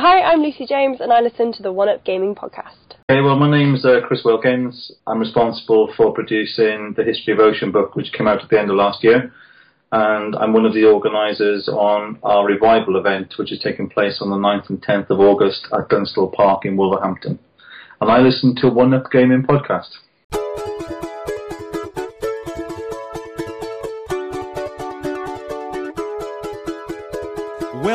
Hi, I'm Lucy James, and I listen to the One Up Gaming podcast. Hey, well, my name's uh, Chris Wilkins. I'm responsible for producing the History of Ocean book, which came out at the end of last year. And I'm one of the organisers on our revival event, which is taking place on the 9th and 10th of August at Dunstall Park in Wolverhampton. And I listen to One Up Gaming podcast.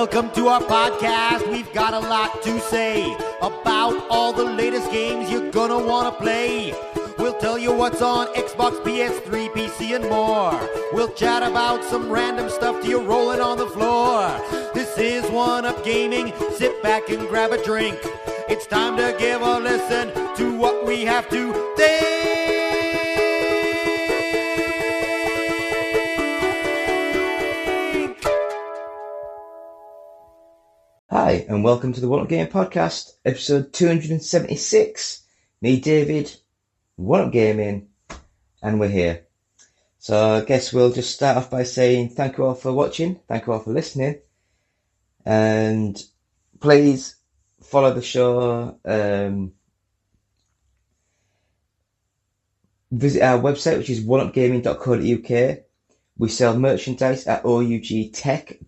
Welcome to our podcast. We've got a lot to say about all the latest games you're gonna wanna play. We'll tell you what's on Xbox, PS3, PC, and more. We'll chat about some random stuff to you rolling on the floor. This is One Up Gaming. Sit back and grab a drink. It's time to give a listen to what we have to think. Hi, and welcome to the One Up Game Podcast, episode 276. Me, David, One Up Gaming, and we're here. So I guess we'll just start off by saying thank you all for watching, thank you all for listening, and please follow the show, um, visit our website, which is oneupgaming.co.uk. We sell merchandise at ougtech.co.uk.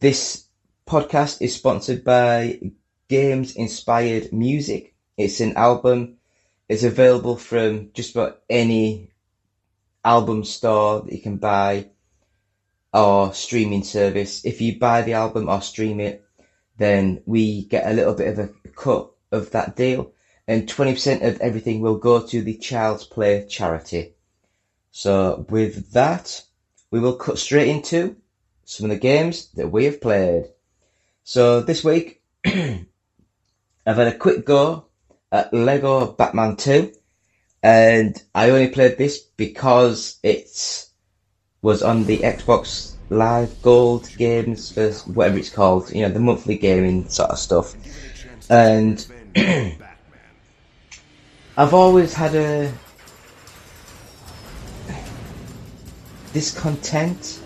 This podcast is sponsored by Games Inspired Music. It's an album. It's available from just about any album store that you can buy or streaming service. If you buy the album or stream it, then we get a little bit of a cut of that deal and 20% of everything will go to the Child's Play charity. So with that, we will cut straight into some of the games that we have played. So this week, I've had a quick go at Lego Batman 2, and I only played this because it was on the Xbox Live Gold games, for whatever it's called, you know, the monthly gaming sort of stuff. And I've always had a discontent.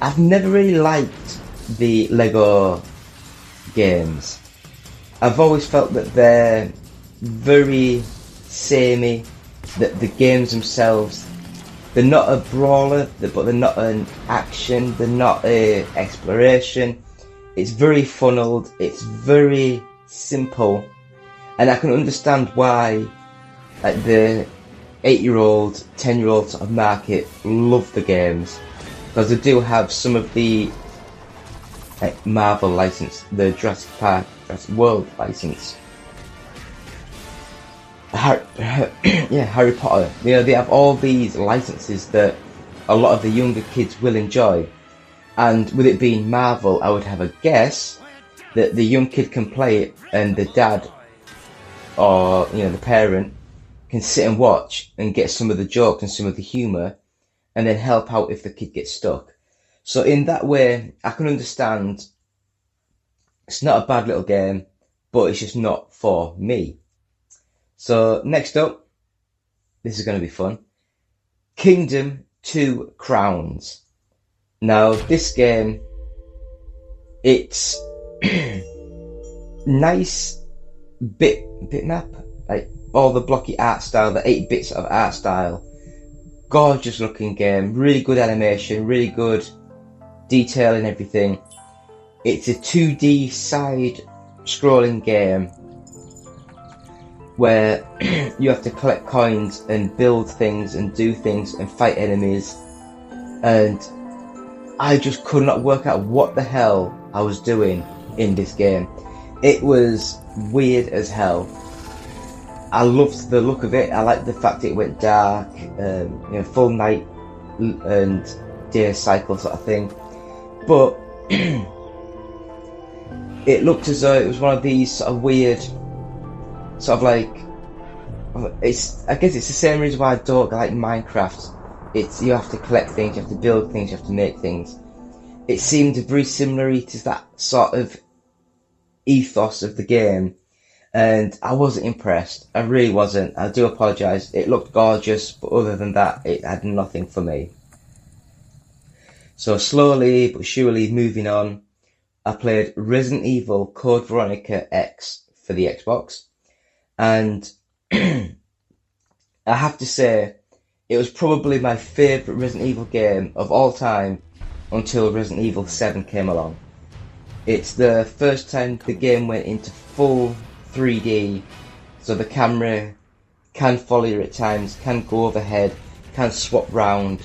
I've never really liked the Lego games. I've always felt that they're very samey, that the games themselves, they're not a brawler, but they're not an action, they're not a exploration. It's very funneled, it's very simple, and I can understand why like the eight-year-old, ten-year-old sort of market love the games because they do have some of the Marvel license, the Jurassic Park, Jurassic World license. Harry, yeah, Harry Potter. You know, they have all these licenses that a lot of the younger kids will enjoy. And with it being Marvel, I would have a guess that the young kid can play it and the dad or, you know, the parent can sit and watch and get some of the jokes and some of the humour and then help out if the kid gets stuck. So in that way, I can understand it's not a bad little game, but it's just not for me. So next up, this is going to be fun. Kingdom Two Crowns. Now this game, it's nice bit bitmap, like all the blocky art style, the eight bits of art style. Gorgeous looking game, really good animation, really good detail and everything. It's a 2D side scrolling game where you have to collect coins and build things and do things and fight enemies. And I just could not work out what the hell I was doing in this game. It was weird as hell. I loved the look of it. I liked the fact it went dark, um, you know, full night and day cycle sort of thing. But it looked as though it was one of these sort of weird, sort of like, it's. I guess it's the same reason why I don't like Minecraft. It's you have to collect things, you have to build things, you have to make things. It seemed very similar to that sort of ethos of the game, and I wasn't impressed. I really wasn't. I do apologise. It looked gorgeous, but other than that, it had nothing for me. So slowly but surely moving on, I played Resident Evil Code Veronica X for the Xbox, and I have to say, it was probably my favourite Resident Evil game of all time until Resident Evil 7 came along. It's the first time the game went into full 3D, so the camera can follow you at times, can go overhead, can swap round,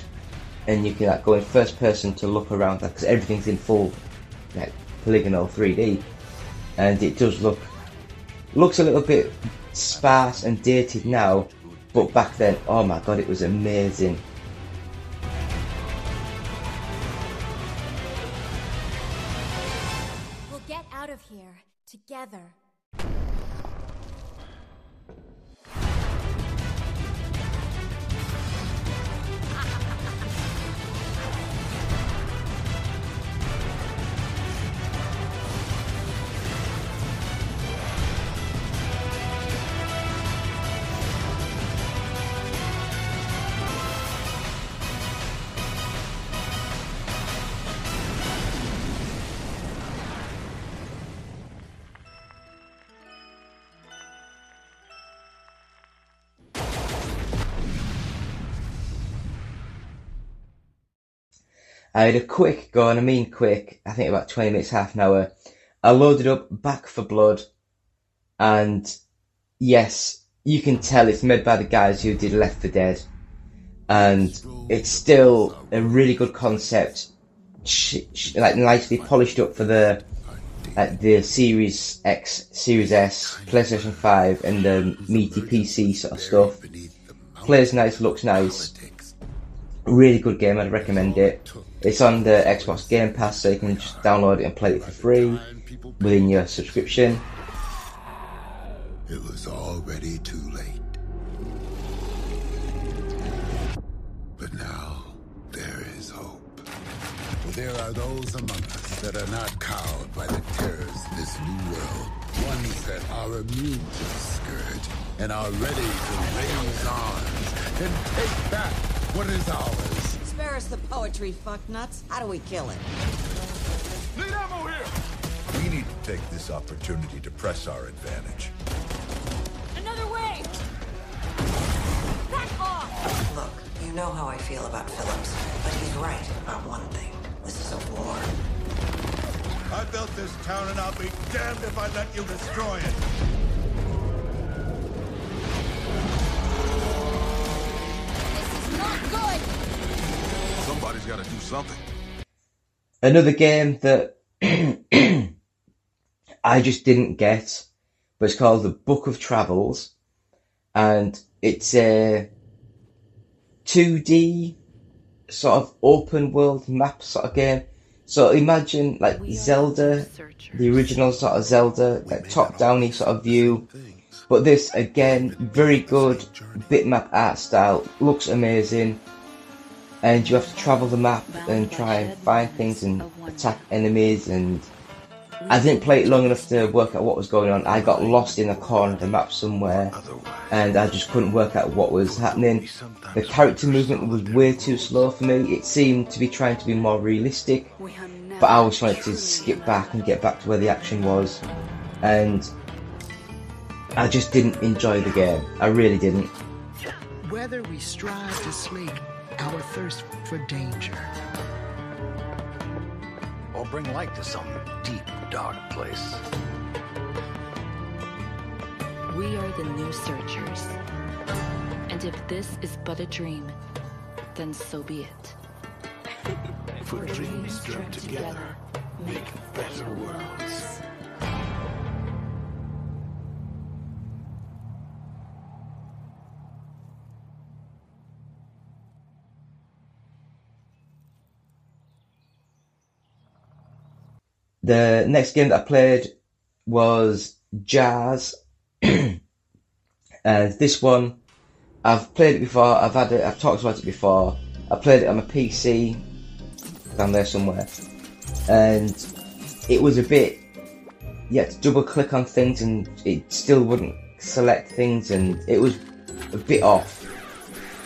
and you can like, go in first person to look around because everything's in full like polygonal 3D, and it does look looks a little bit sparse and dated now, but back then, oh my god, it was amazing. We'll get out of here together. I had a quick go, and I mean quick, I think about 20 minutes, half an hour. I loaded up Back 4 Blood, and yes, you can tell it's made by the guys who did Left 4 Dead, and it's still a really good concept, like nicely polished up for the the Series X, Series S, PlayStation 5, and the meaty PC sort of stuff. Plays nice, looks nice. Really good game, I'd recommend it. It's on the Xbox Game Pass, so you can just download it and play it for free within your subscription. It was already too late. But now there is hope. There are those among us that are not cowed by the terrors of this new world. Ones that are immune to the scourge and are ready to raise arms and take back what is ours. Spare us the poetry, fucknuts. How do we kill it? Need ammo here! We need to take this opportunity to press our advantage. Another way! Back off! Look, you know how I feel about Phillips, but he's right about one thing. This is a war. I built this town and I'll be damned if I let you destroy it. This is not good! Somebody's gotta do something. Another game that I just didn't get, but it's called the Book of Travels, and it's a 2D sort of open world map sort of game. So imagine like Zelda, the original sort of Zelda, like top downy sort of view. But this again, very good bitmap art style, looks amazing. And you have to travel the map and try and find things and attack enemies and I didn't play it long enough to work out what was going on. I got lost in a corner of the map somewhere and I just couldn't work out what was happening. The character movement was way too slow for me. It seemed to be trying to be more realistic, but I always wanted to skip back and get back to where the action was. And I just didn't enjoy the game. I really didn't. Whether we strive to slake our thirst for danger, or bring light to some deep, dark place. We are the new searchers. And if this is but a dream, then so be it. For dreams strung together make better worlds. The next game that I played was Jars. and uh, this one, I've played it before, I've had it, I've talked about it before. I played it on my PC, down there somewhere. And it was a bit, you had to double click on things and it still wouldn't select things and it was a bit off.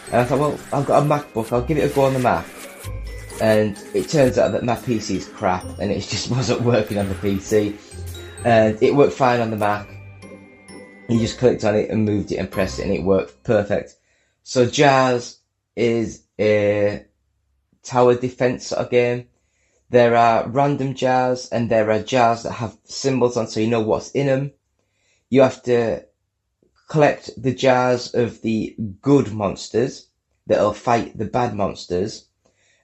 And I thought, well, I've got a MacBook, I'll give it a go on the Mac. And it turns out that my PC is crap and it just wasn't working on the PC. And it worked fine on the Mac. You just clicked on it and moved it and pressed it and it worked perfect. So Jars is a tower defense sort of game. There are random jars and there are jars that have symbols on so you know what's in them. You have to collect the jars of the good monsters that'll fight the bad monsters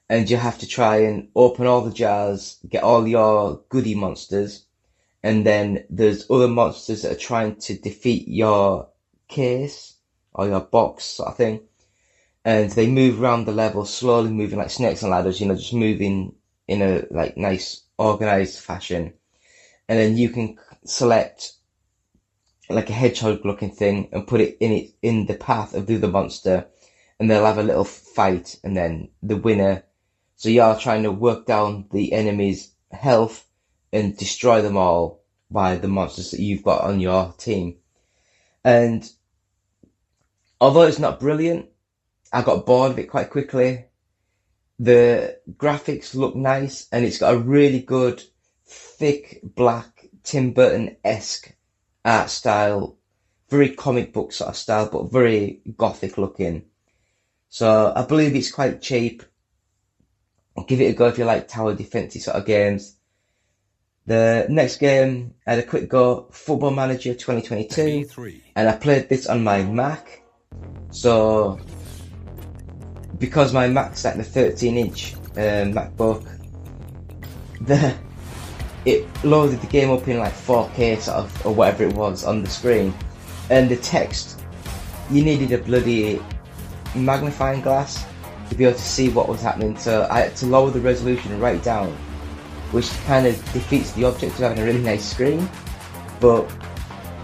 and you have to try and open all the jars, get all your goody monsters, and then there's other monsters that are trying to defeat your case or your box sort of thing. And they move around the level slowly moving like snakes and ladders, you know, just moving in a like nice organized fashion. And then you can select like a hedgehog looking thing and put it in it in the path of the other monster and they'll have a little fight and then the winner so you are trying to work down the enemy's health and destroy them all by the monsters that you've got on your team. And although it's not brilliant, I got bored of it quite quickly. The graphics look nice and it's got a really good thick black Tim Burton-esque art style, very comic book sort of style, but very gothic looking. So I believe it's quite cheap give it a go if you like tower defensive sort of games. The next game, I had a quick go, Football Manager 2022, and I played this on my Mac. So, because my Mac's like the 13 inch uh, MacBook, the it loaded the game up in like 4K sort of, or whatever it was on the screen, and the text, you needed a bloody magnifying glass to be able to see what was happening. So I had to lower the resolution right down, which kind of defeats the object of having a really nice screen. But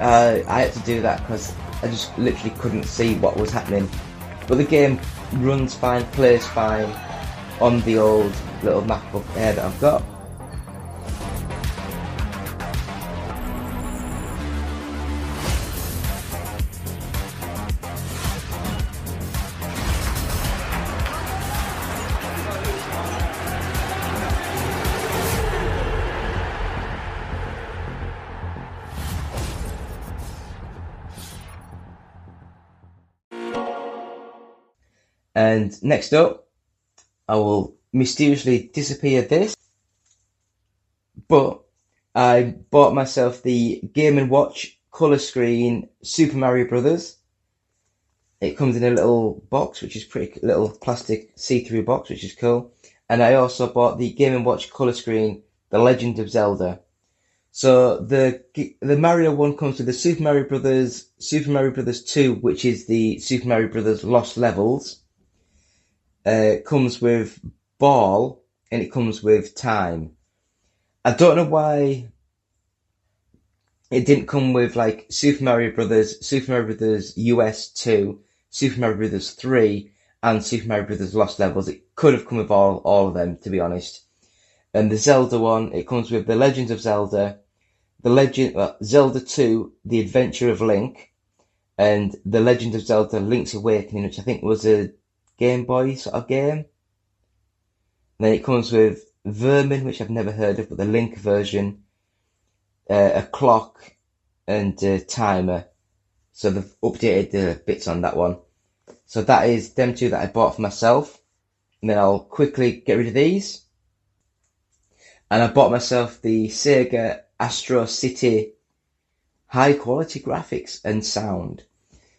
uh, I had to do that because I just literally couldn't see what was happening. But the game runs fine, plays fine on the old little MacBook Air that I've got. And next up, I will mysteriously disappear this. But I bought myself the Game & Watch colour screen Super Mario Brothers. It comes in a little box, which is pretty little plastic see-through box, which is cool. And I also bought the Game & Watch colour screen The Legend of Zelda. So the the Mario one comes with the Super Mario Brothers, Super Mario Brothers 2, which is the Super Mario Brothers Lost Levels uh, comes with ball and it comes with time. I don't know why it didn't come with like Super Mario Brothers, Super Mario Brothers US 2, Super Mario Brothers 3, and Super Mario Brothers Lost Levels. It could have come with all, all of them, to be honest. And the Zelda one, it comes with The Legend of Zelda, The Legend, uh, Zelda 2, The Adventure of Link, and The Legend of Zelda Link's Awakening, which I think was a Game Boy sort of game. Then it comes with Vermin, which I've never heard of, but the Link version, uh, a clock, and a timer. So they've updated the bits on that one. So that is them two that I bought for myself. And then I'll quickly get rid of these. And I bought myself the Sega Astro City high quality graphics and sound.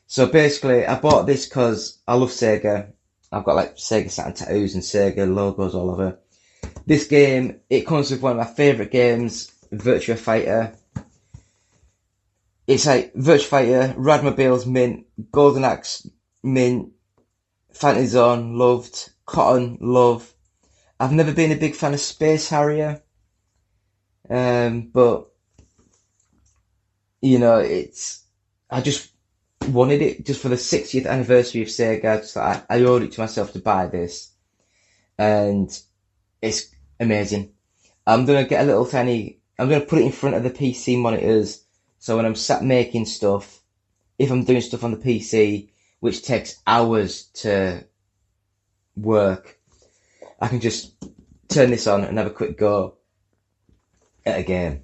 So basically, I bought this because I love Sega I've got like Sega Saturn tattoos and Sega logos all over. This game, it comes with one of my favourite games, Virtua Fighter. It's like Virtua Fighter, Rad Mobile's mint, Golden Axe mint, Fantasy Zone loved, Cotton love. I've never been a big fan of Space Harrier, um, but you know, it's I just wanted it just for the 60th anniversary of Sega. So I, I owed it to myself to buy this, and it's amazing. I'm gonna get a little tiny. I'm gonna put it in front of the PC monitors, so when I'm sat making stuff, if I'm doing stuff on the PC, which takes hours to work, I can just turn this on and have a quick go at a game.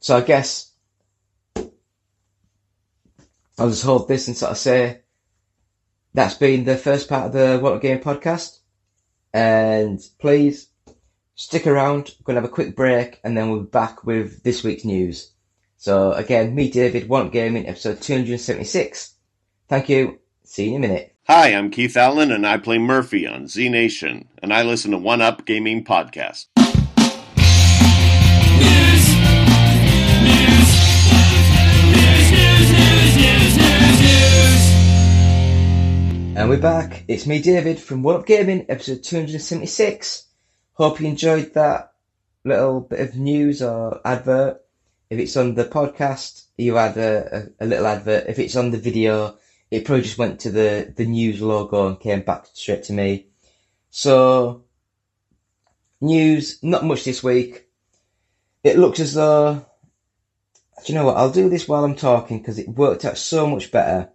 So I guess I'll just hold this and sort of say that's been the first part of the What a Game podcast. And please stick around. We're going to have a quick break and then we'll be back with this week's news. So again, me, David, Up Gaming, episode 276. Thank you. See you in a minute. Hi, I'm Keith Allen, and I play Murphy on Z Nation, and I listen to One Up Gaming Podcast. And we're back. It's me, David, from One Up Gaming, episode 276. Hope you enjoyed that little bit of news or advert. If it's on the podcast, you had a, a, a little advert. If it's on the video, it probably just went to the, the news logo and came back straight to me. So, news, not much this week. It looks as though, do you know what, I'll do this while I'm talking because it worked out so much better.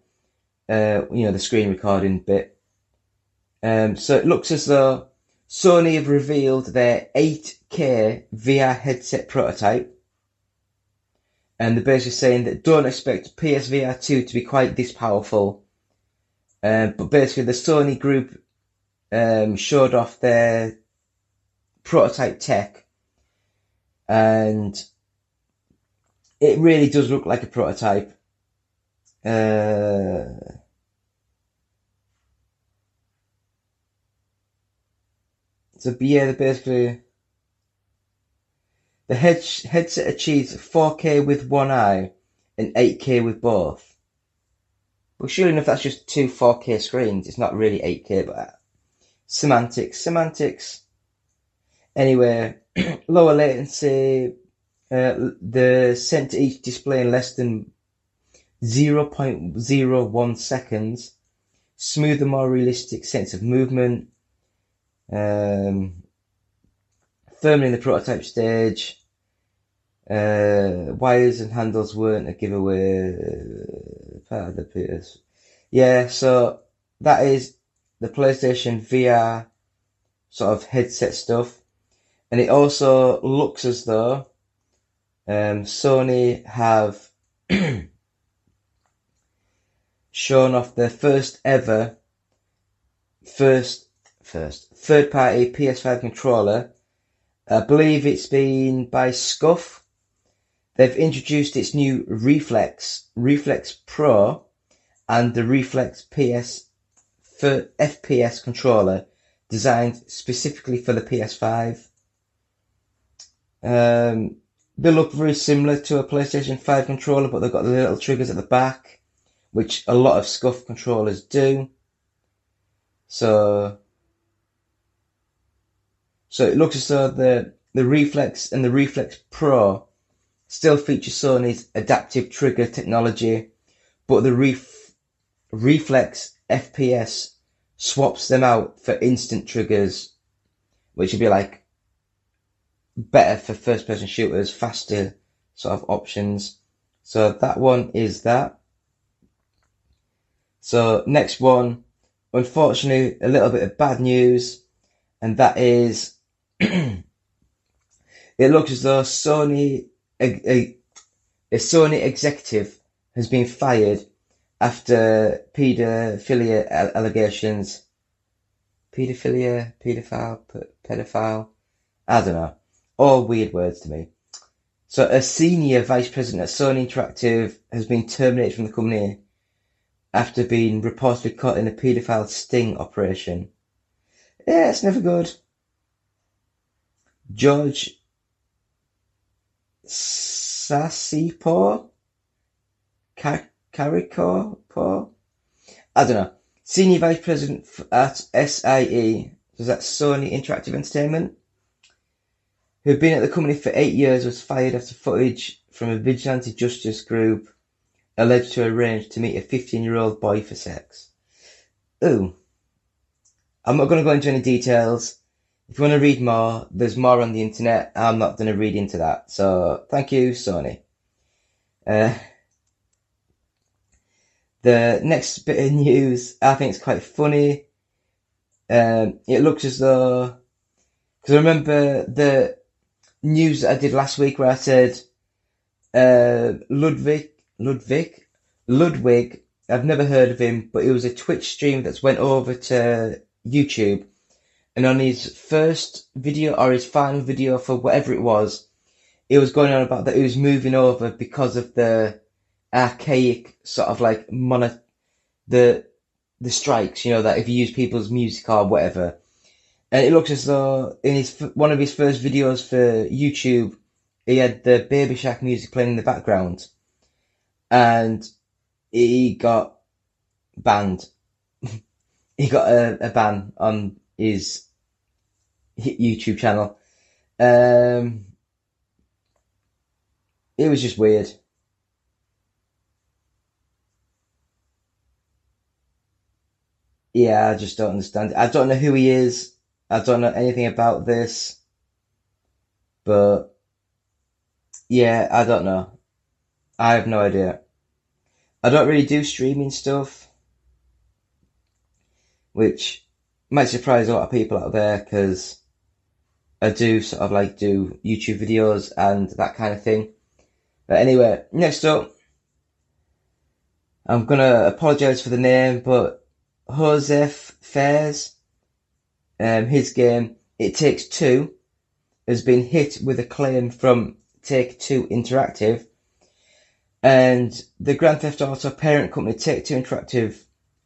Uh, you know, the screen recording bit. Um, so it looks as though Sony have revealed their 8K VR headset prototype. And they're basically saying that don't expect PSVR 2 to be quite this powerful. Um, but basically the Sony group um, showed off their prototype tech. And it really does look like a prototype. Uh, so yeah, basically the head, headset achieves 4K with one eye and 8K with both. Well, surely enough, that's just two 4K screens. It's not really 8K, but semantics, semantics. Anyway, lower latency, uh, the sent to each display in less than 0.01 seconds, smoother, more realistic sense of movement, um, firmly in the prototype stage, uh, wires and handles weren't a giveaway, uh, part of the PS. Yeah, so that is the PlayStation VR sort of headset stuff. And it also looks as though um, Sony have shown off their first ever first first third party PS5 controller. I believe it's been by Scuff. They've introduced its new Reflex, Reflex Pro, and the Reflex PS for FPS controller designed specifically for the PS5. Um, they look very similar to a PlayStation 5 controller, but they've got the little triggers at the back, which a lot of Scuff controllers do. So, so it looks as though the, the Reflex and the Reflex Pro still feature Sony's adaptive trigger technology, but the Ref, Reflex FPS swaps them out for instant triggers, which would be like better for first person shooters, faster sort of options. So that one is that. So next one, unfortunately, a little bit of bad news, and that is it looks as though Sony a, a, a Sony executive has been fired after paedophilia allegations. Paedophilia, paedophile, pedophile. I don't know. All weird words to me. So a senior vice president at Sony Interactive has been terminated from the company after being reportedly caught in a paedophile sting operation. Yeah, it's never good. George Sasipo? Caricor? I don't know. Senior Vice President at SIE, was that Sony Interactive Entertainment? Who had been at the company for eight years was fired after footage from a vigilante justice group alleged to arrange to meet a 15 year old boy for sex. Ooh. I'm not going to go into any details. If you want to read more, there's more on the internet. I'm not going to read into that. So thank you, Sony. Uh, the next bit of news, I think it's quite funny. Um, it looks as though because I remember the news I did last week where I said uh, Ludwig Ludwig Ludwig. I've never heard of him, but it was a Twitch stream that's went over to YouTube, and on his first video or his final video for whatever it was, it was going on about that he was moving over because of the archaic sort of like mono the the strikes, you know, that if you use people's music or whatever. And it looks as though in his one of his first videos for YouTube, he had the Baby Shark music playing in the background, and he got banned. he got a, a ban on his YouTube channel. Um, it was just weird. Yeah, I just don't understand. I don't know who he is. I don't know anything about this. But yeah, I don't know. I have no idea. I don't really do streaming stuff, which might surprise a lot of people out there because I do sort of like do YouTube videos and that kind of thing. But anyway, next up, I'm gonna apologise for the name, but Josef Fares, um, his game It Takes Two has been hit with acclaim from Take Two Interactive, and the Grand Theft Auto parent company Take Two Interactive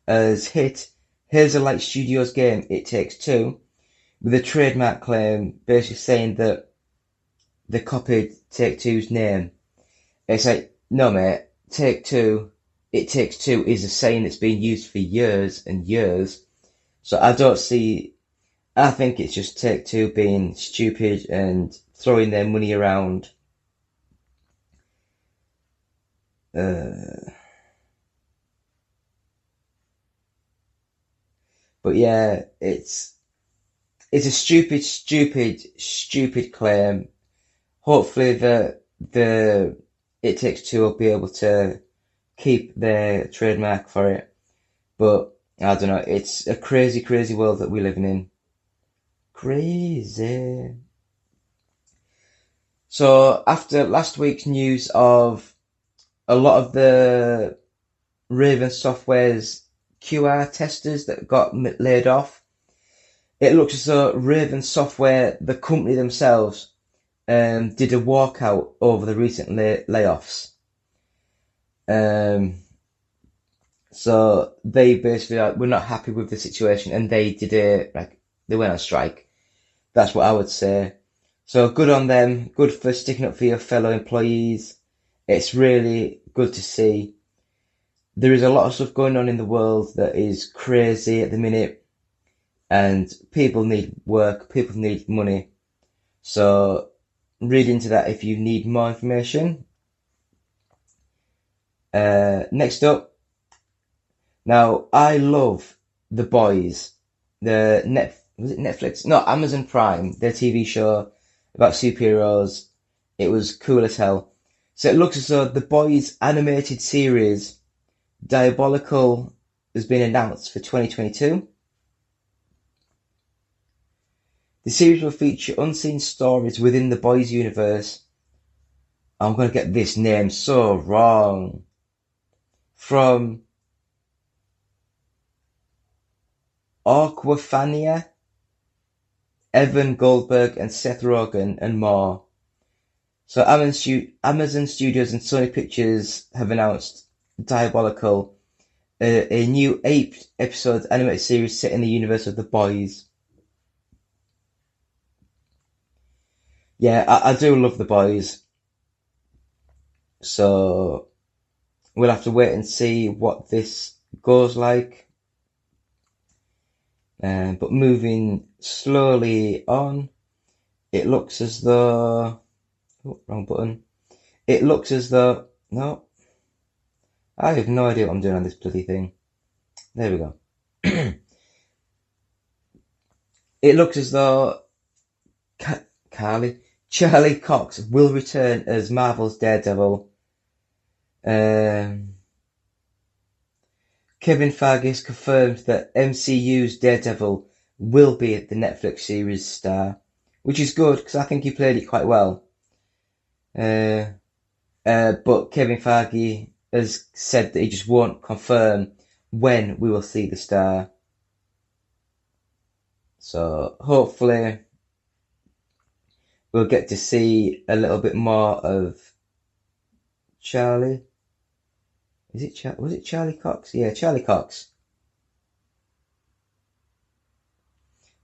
has hit Hazelight Studios game It Takes Two with a trademark claim basically saying that they copied Take Two's name. It's like, no mate, Take Two, It Takes Two is a saying that's been used for years and years. So I don't see, I think it's just Take Two being stupid and throwing their money around. Uh, but yeah, it's, it's a stupid, stupid, stupid claim. Hopefully the, the, It Takes Two will be able to keep their trademark for it. But I don't know, it's a crazy, crazy world that we're living in. Crazy. So after last week's news of a lot of the Raven Software's QA testers that got laid off, it looks as though Raven Software, the company themselves, um, did a walkout over the recent lay- layoffs. Um, so they basically were not happy with the situation and they did a, like, they went on strike. That's what I would say. So good on them. Good for sticking up for your fellow employees. It's really good to see. There is a lot of stuff going on in the world that is crazy at the minute and people need work, people need money. So read into that if you need more information. Uh, next up, now I love The Boys, the net was it Netflix? No, Amazon Prime, their TV show about superheroes. It was cool as hell. So it looks as though The Boys animated series, Diabolical, has been announced for 2022. The series will feature unseen stories within the Boys universe. I'm going to get this name so wrong. From Aquafania, Evan Goldberg and Seth Rogen and more. So Amazon Studios and Sony Pictures have announced Diabolical, a, a new eight episode animated series set in the universe of The Boys. Yeah, I, I do love The Boys. So we'll have to wait and see what this goes like. Uh, but moving slowly on, it looks as though, oh, wrong button. It looks as though, no, I have no idea what I'm doing on this bloody thing. There we go. it looks as though Ca- Carly, Charlie Cox will return as Marvel's Daredevil. Um, Kevin Feige confirmed that MCU's Daredevil will be the Netflix series star, which is good because I think he played it quite well. Uh, uh, but Kevin Feige has said that he just won't confirm when we will see the star. So hopefully we'll get to see a little bit more of Charlie. Is it Char- was it Charlie Cox? Yeah, Charlie Cox.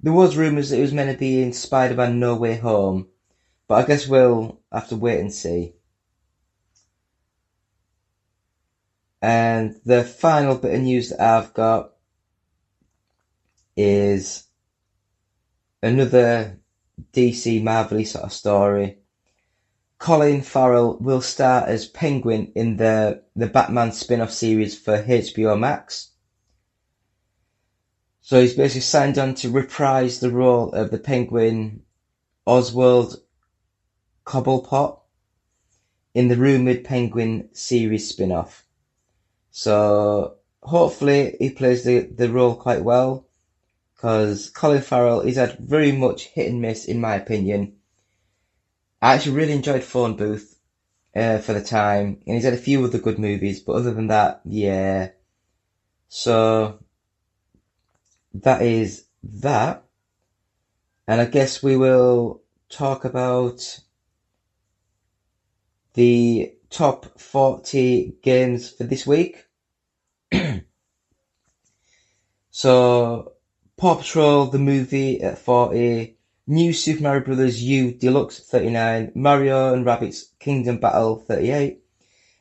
There was rumours that it was meant to be in Spider-Man No Way Home, but I guess we'll have to wait and see. And the final bit of news that I've got is another DC Marvel sort of story. Colin Farrell will star as Penguin in the, the Batman spin-off series for HBO Max. So he's basically signed on to reprise the role of the Penguin Oswald Cobblepot in the rumoured Penguin series spin-off. So hopefully he plays the, the role quite well because Colin Farrell is had very much hit and miss in my opinion. I actually really enjoyed Phone Booth uh, for the time, and he's had a few other good movies, but other than that, yeah. So that is that, and I guess we will talk about the top 40 games for this week. so, Paw Patrol, the movie at 40, New Super Mario Bros. U Deluxe 39, Mario and Rabbids Kingdom Battle 38,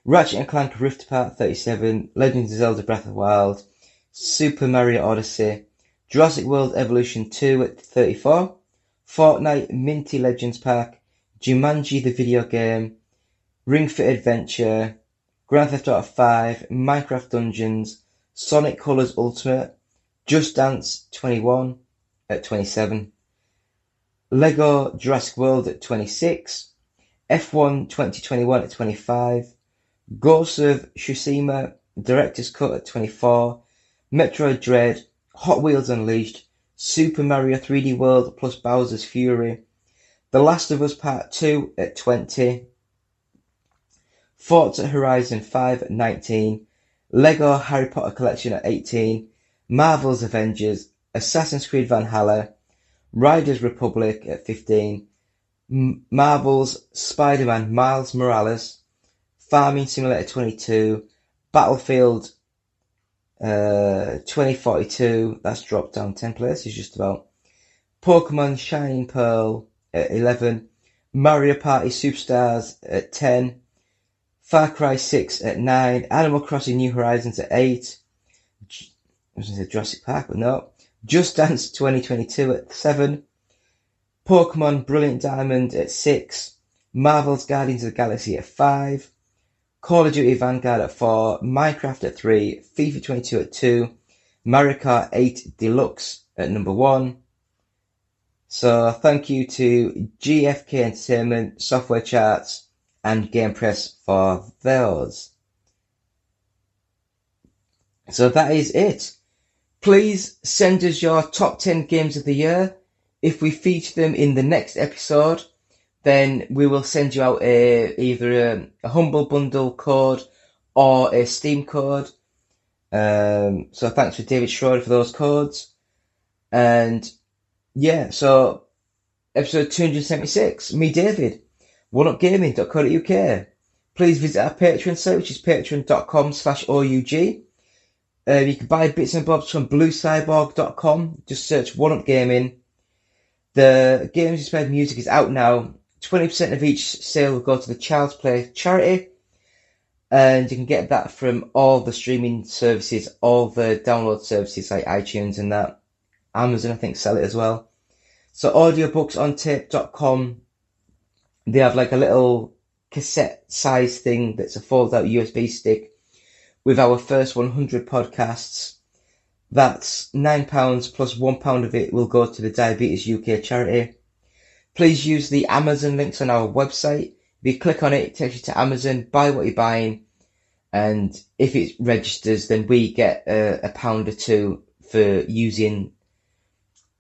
Ratchet and Clank Rift Apart 37, Legends of Zelda Breath of the Wild, Super Mario Odyssey, Jurassic World Evolution 2 at 34, Fortnite Minty Legends Pack, Jumanji the video game, Ring Fit Adventure, Grand Theft Auto 5, Minecraft Dungeons, Sonic Colors Ultimate, Just Dance 21 at 27, Lego Jurassic World at 26, F1 2021 at 25, Ghost of Tsushima Director's Cut at 24, Metroid Dread, Hot Wheels Unleashed, Super Mario 3D World plus Bowser's Fury, The Last of Us Part 2 at 20, Forza Horizon 5 at 19, Lego Harry Potter Collection at 18, Marvel's Avengers, Assassin's Creed Valhalla, Riders Republic at 15, M- Marvel's Spider-Man Miles Morales, Farming Simulator 22, Battlefield uh, 2042, that's dropped down 10 places just about. Pokemon Shining Pearl at 11, Mario Party Superstars at 10, Far Cry 6 at 9, Animal Crossing New Horizons at 8, I was going to say Jurassic Park, but no. Just Dance 2022 at 7, Pokemon Brilliant Diamond at 6, Marvel's Guardians of the Galaxy at 5, Call of Duty Vanguard at 4, Minecraft at 3, FIFA 22 at 2, Mario Kart 8 Deluxe at number 1. So thank you to GFK Entertainment, Software Charts, and Game Press for those. So that is it. Please send us your top 10 games of the year. If we feature them in the next episode, then we will send you out a, either a, a Humble Bundle code or a Steam code. Um, so thanks for David Schroeder for those codes. And yeah, so episode 276, me David, oneupgaming.co.uk. Please visit our Patreon site, which is patreon.com slash OUG. Uh, you can buy bits and bobs from bluecyborg.com. Just search Up Gaming. The Games Inspired Music is out now. 20% of each sale will go to the Child's Play charity. And you can get that from all the streaming services, all the download services like iTunes and that. Amazon, I think, sell it as well. So audiobooksontape.com, they have like a little cassette size thing that's a fold out USB stick with our first 100 podcasts. That's £9 plus £1 of it will go to the Diabetes UK charity. Please use the Amazon links on our website. If you click on it, it takes you to Amazon, buy what you're buying, and if it registers, then we get a, a pound or two for using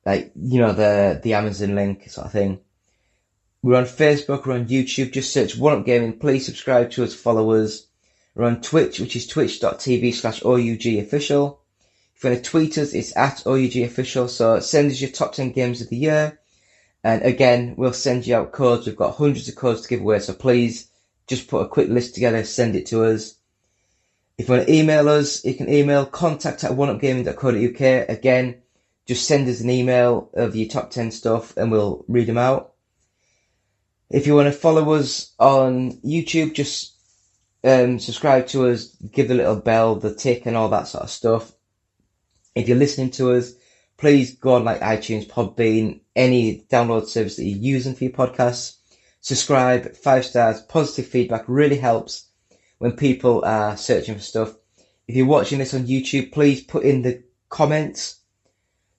like you know the the Amazon link sort of thing. We're on Facebook, we're on YouTube. Just search One Up Gaming. Please subscribe to us, follow us. We're on Twitch, which is twitch.tv slash OUG official. If you want to tweet us, it's at OUG official. So send us your top 10 games of the year. And again, we'll send you out codes. We've got hundreds of codes to give away. So please just put a quick list together, send it to us. If you want to email us, you can email contact at oneupgaming.co.uk. Again, just send us an email of your top 10 stuff and we'll read them out. If you want to follow us on YouTube, just um, subscribe to us, give the little bell, the tick, and all that sort of stuff. If you're listening to us, please go on like iTunes, Podbean, any download service that you're using for your podcasts. Subscribe, five stars, positive feedback really helps when people are searching for stuff. If you're watching this on YouTube, please put in the comments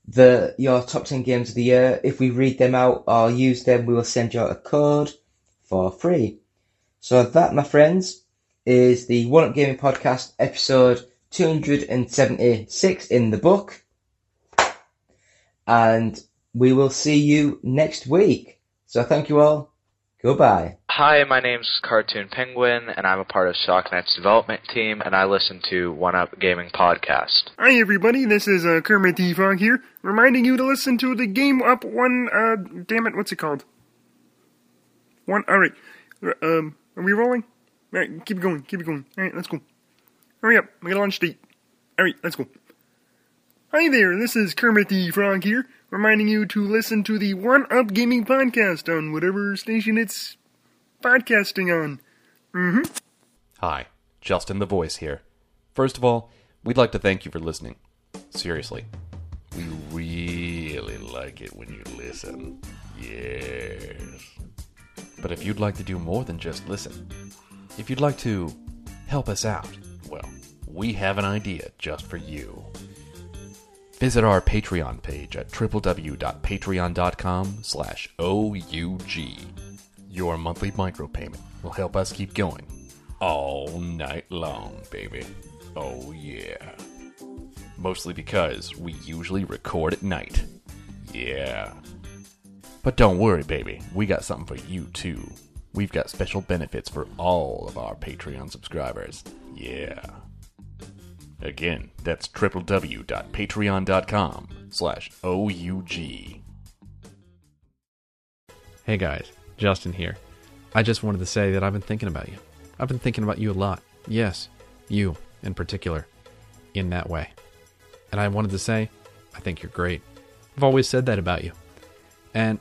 the your top 10 games of the year. If we read them out or use them, we will send you a code for free. So that, my friends, is the One Up Gaming Podcast episode 276 in the book. And we will see you next week. So thank you all. Goodbye. Hi, my name's Cartoon Penguin, and I'm a part of Shocknet's development team, and I listen to One Up Gaming Podcast. Hi everybody, this is uh, Kermit the Frog here, reminding you to listen to the Game Up One, uh, damn it, what's it called? One, alright, um, are we rolling? Alright, keep it going, keep it going, alright, let's go. Hurry up, we got lunch date. Alright, let's go. Hi there, this is Kermit the Frog here, reminding you to listen to the One Up Gaming Podcast on whatever station it's podcasting on. Mm-hmm. Hi, Justin the Voice here. First of all, we'd like to thank you for listening. Seriously. We really like it when you listen. Yes. But if you'd like to do more than just listen, if you'd like to help us out, well, we have an idea just for you. Visit our Patreon page at www.patreon.com slash OUG. Your monthly micropayment will help us keep going all night long, baby. Oh yeah. Mostly because we usually record at night. Yeah. But don't worry, baby. We got something for you too. We've got special benefits for all of our Patreon subscribers. Yeah. Again, that's www.patreon.com slash OUG. Hey guys, Justin here. I just wanted to say that I've been thinking about you. I've been thinking about you a lot. Yes, you in particular. In that way. And I wanted to say, I think you're great. I've always said that about you. And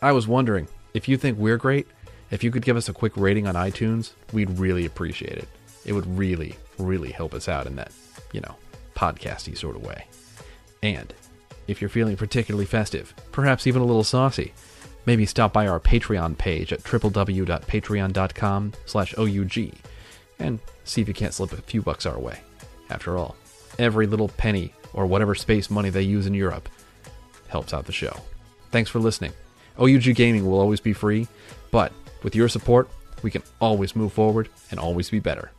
I was wondering, if you think we're great, if you could give us a quick rating on iTunes, we'd really appreciate it. It would really, really help us out in that, you know, podcasty sort of way. And if you're feeling particularly festive, perhaps even a little saucy, maybe stop by our Patreon page at www.patreon.com slash OUG and see if you can't slip a few bucks our way. After all, every little penny or whatever space money they use in Europe helps out the show. Thanks for listening. OUG Gaming will always be free, but with your support, we can always move forward and always be better.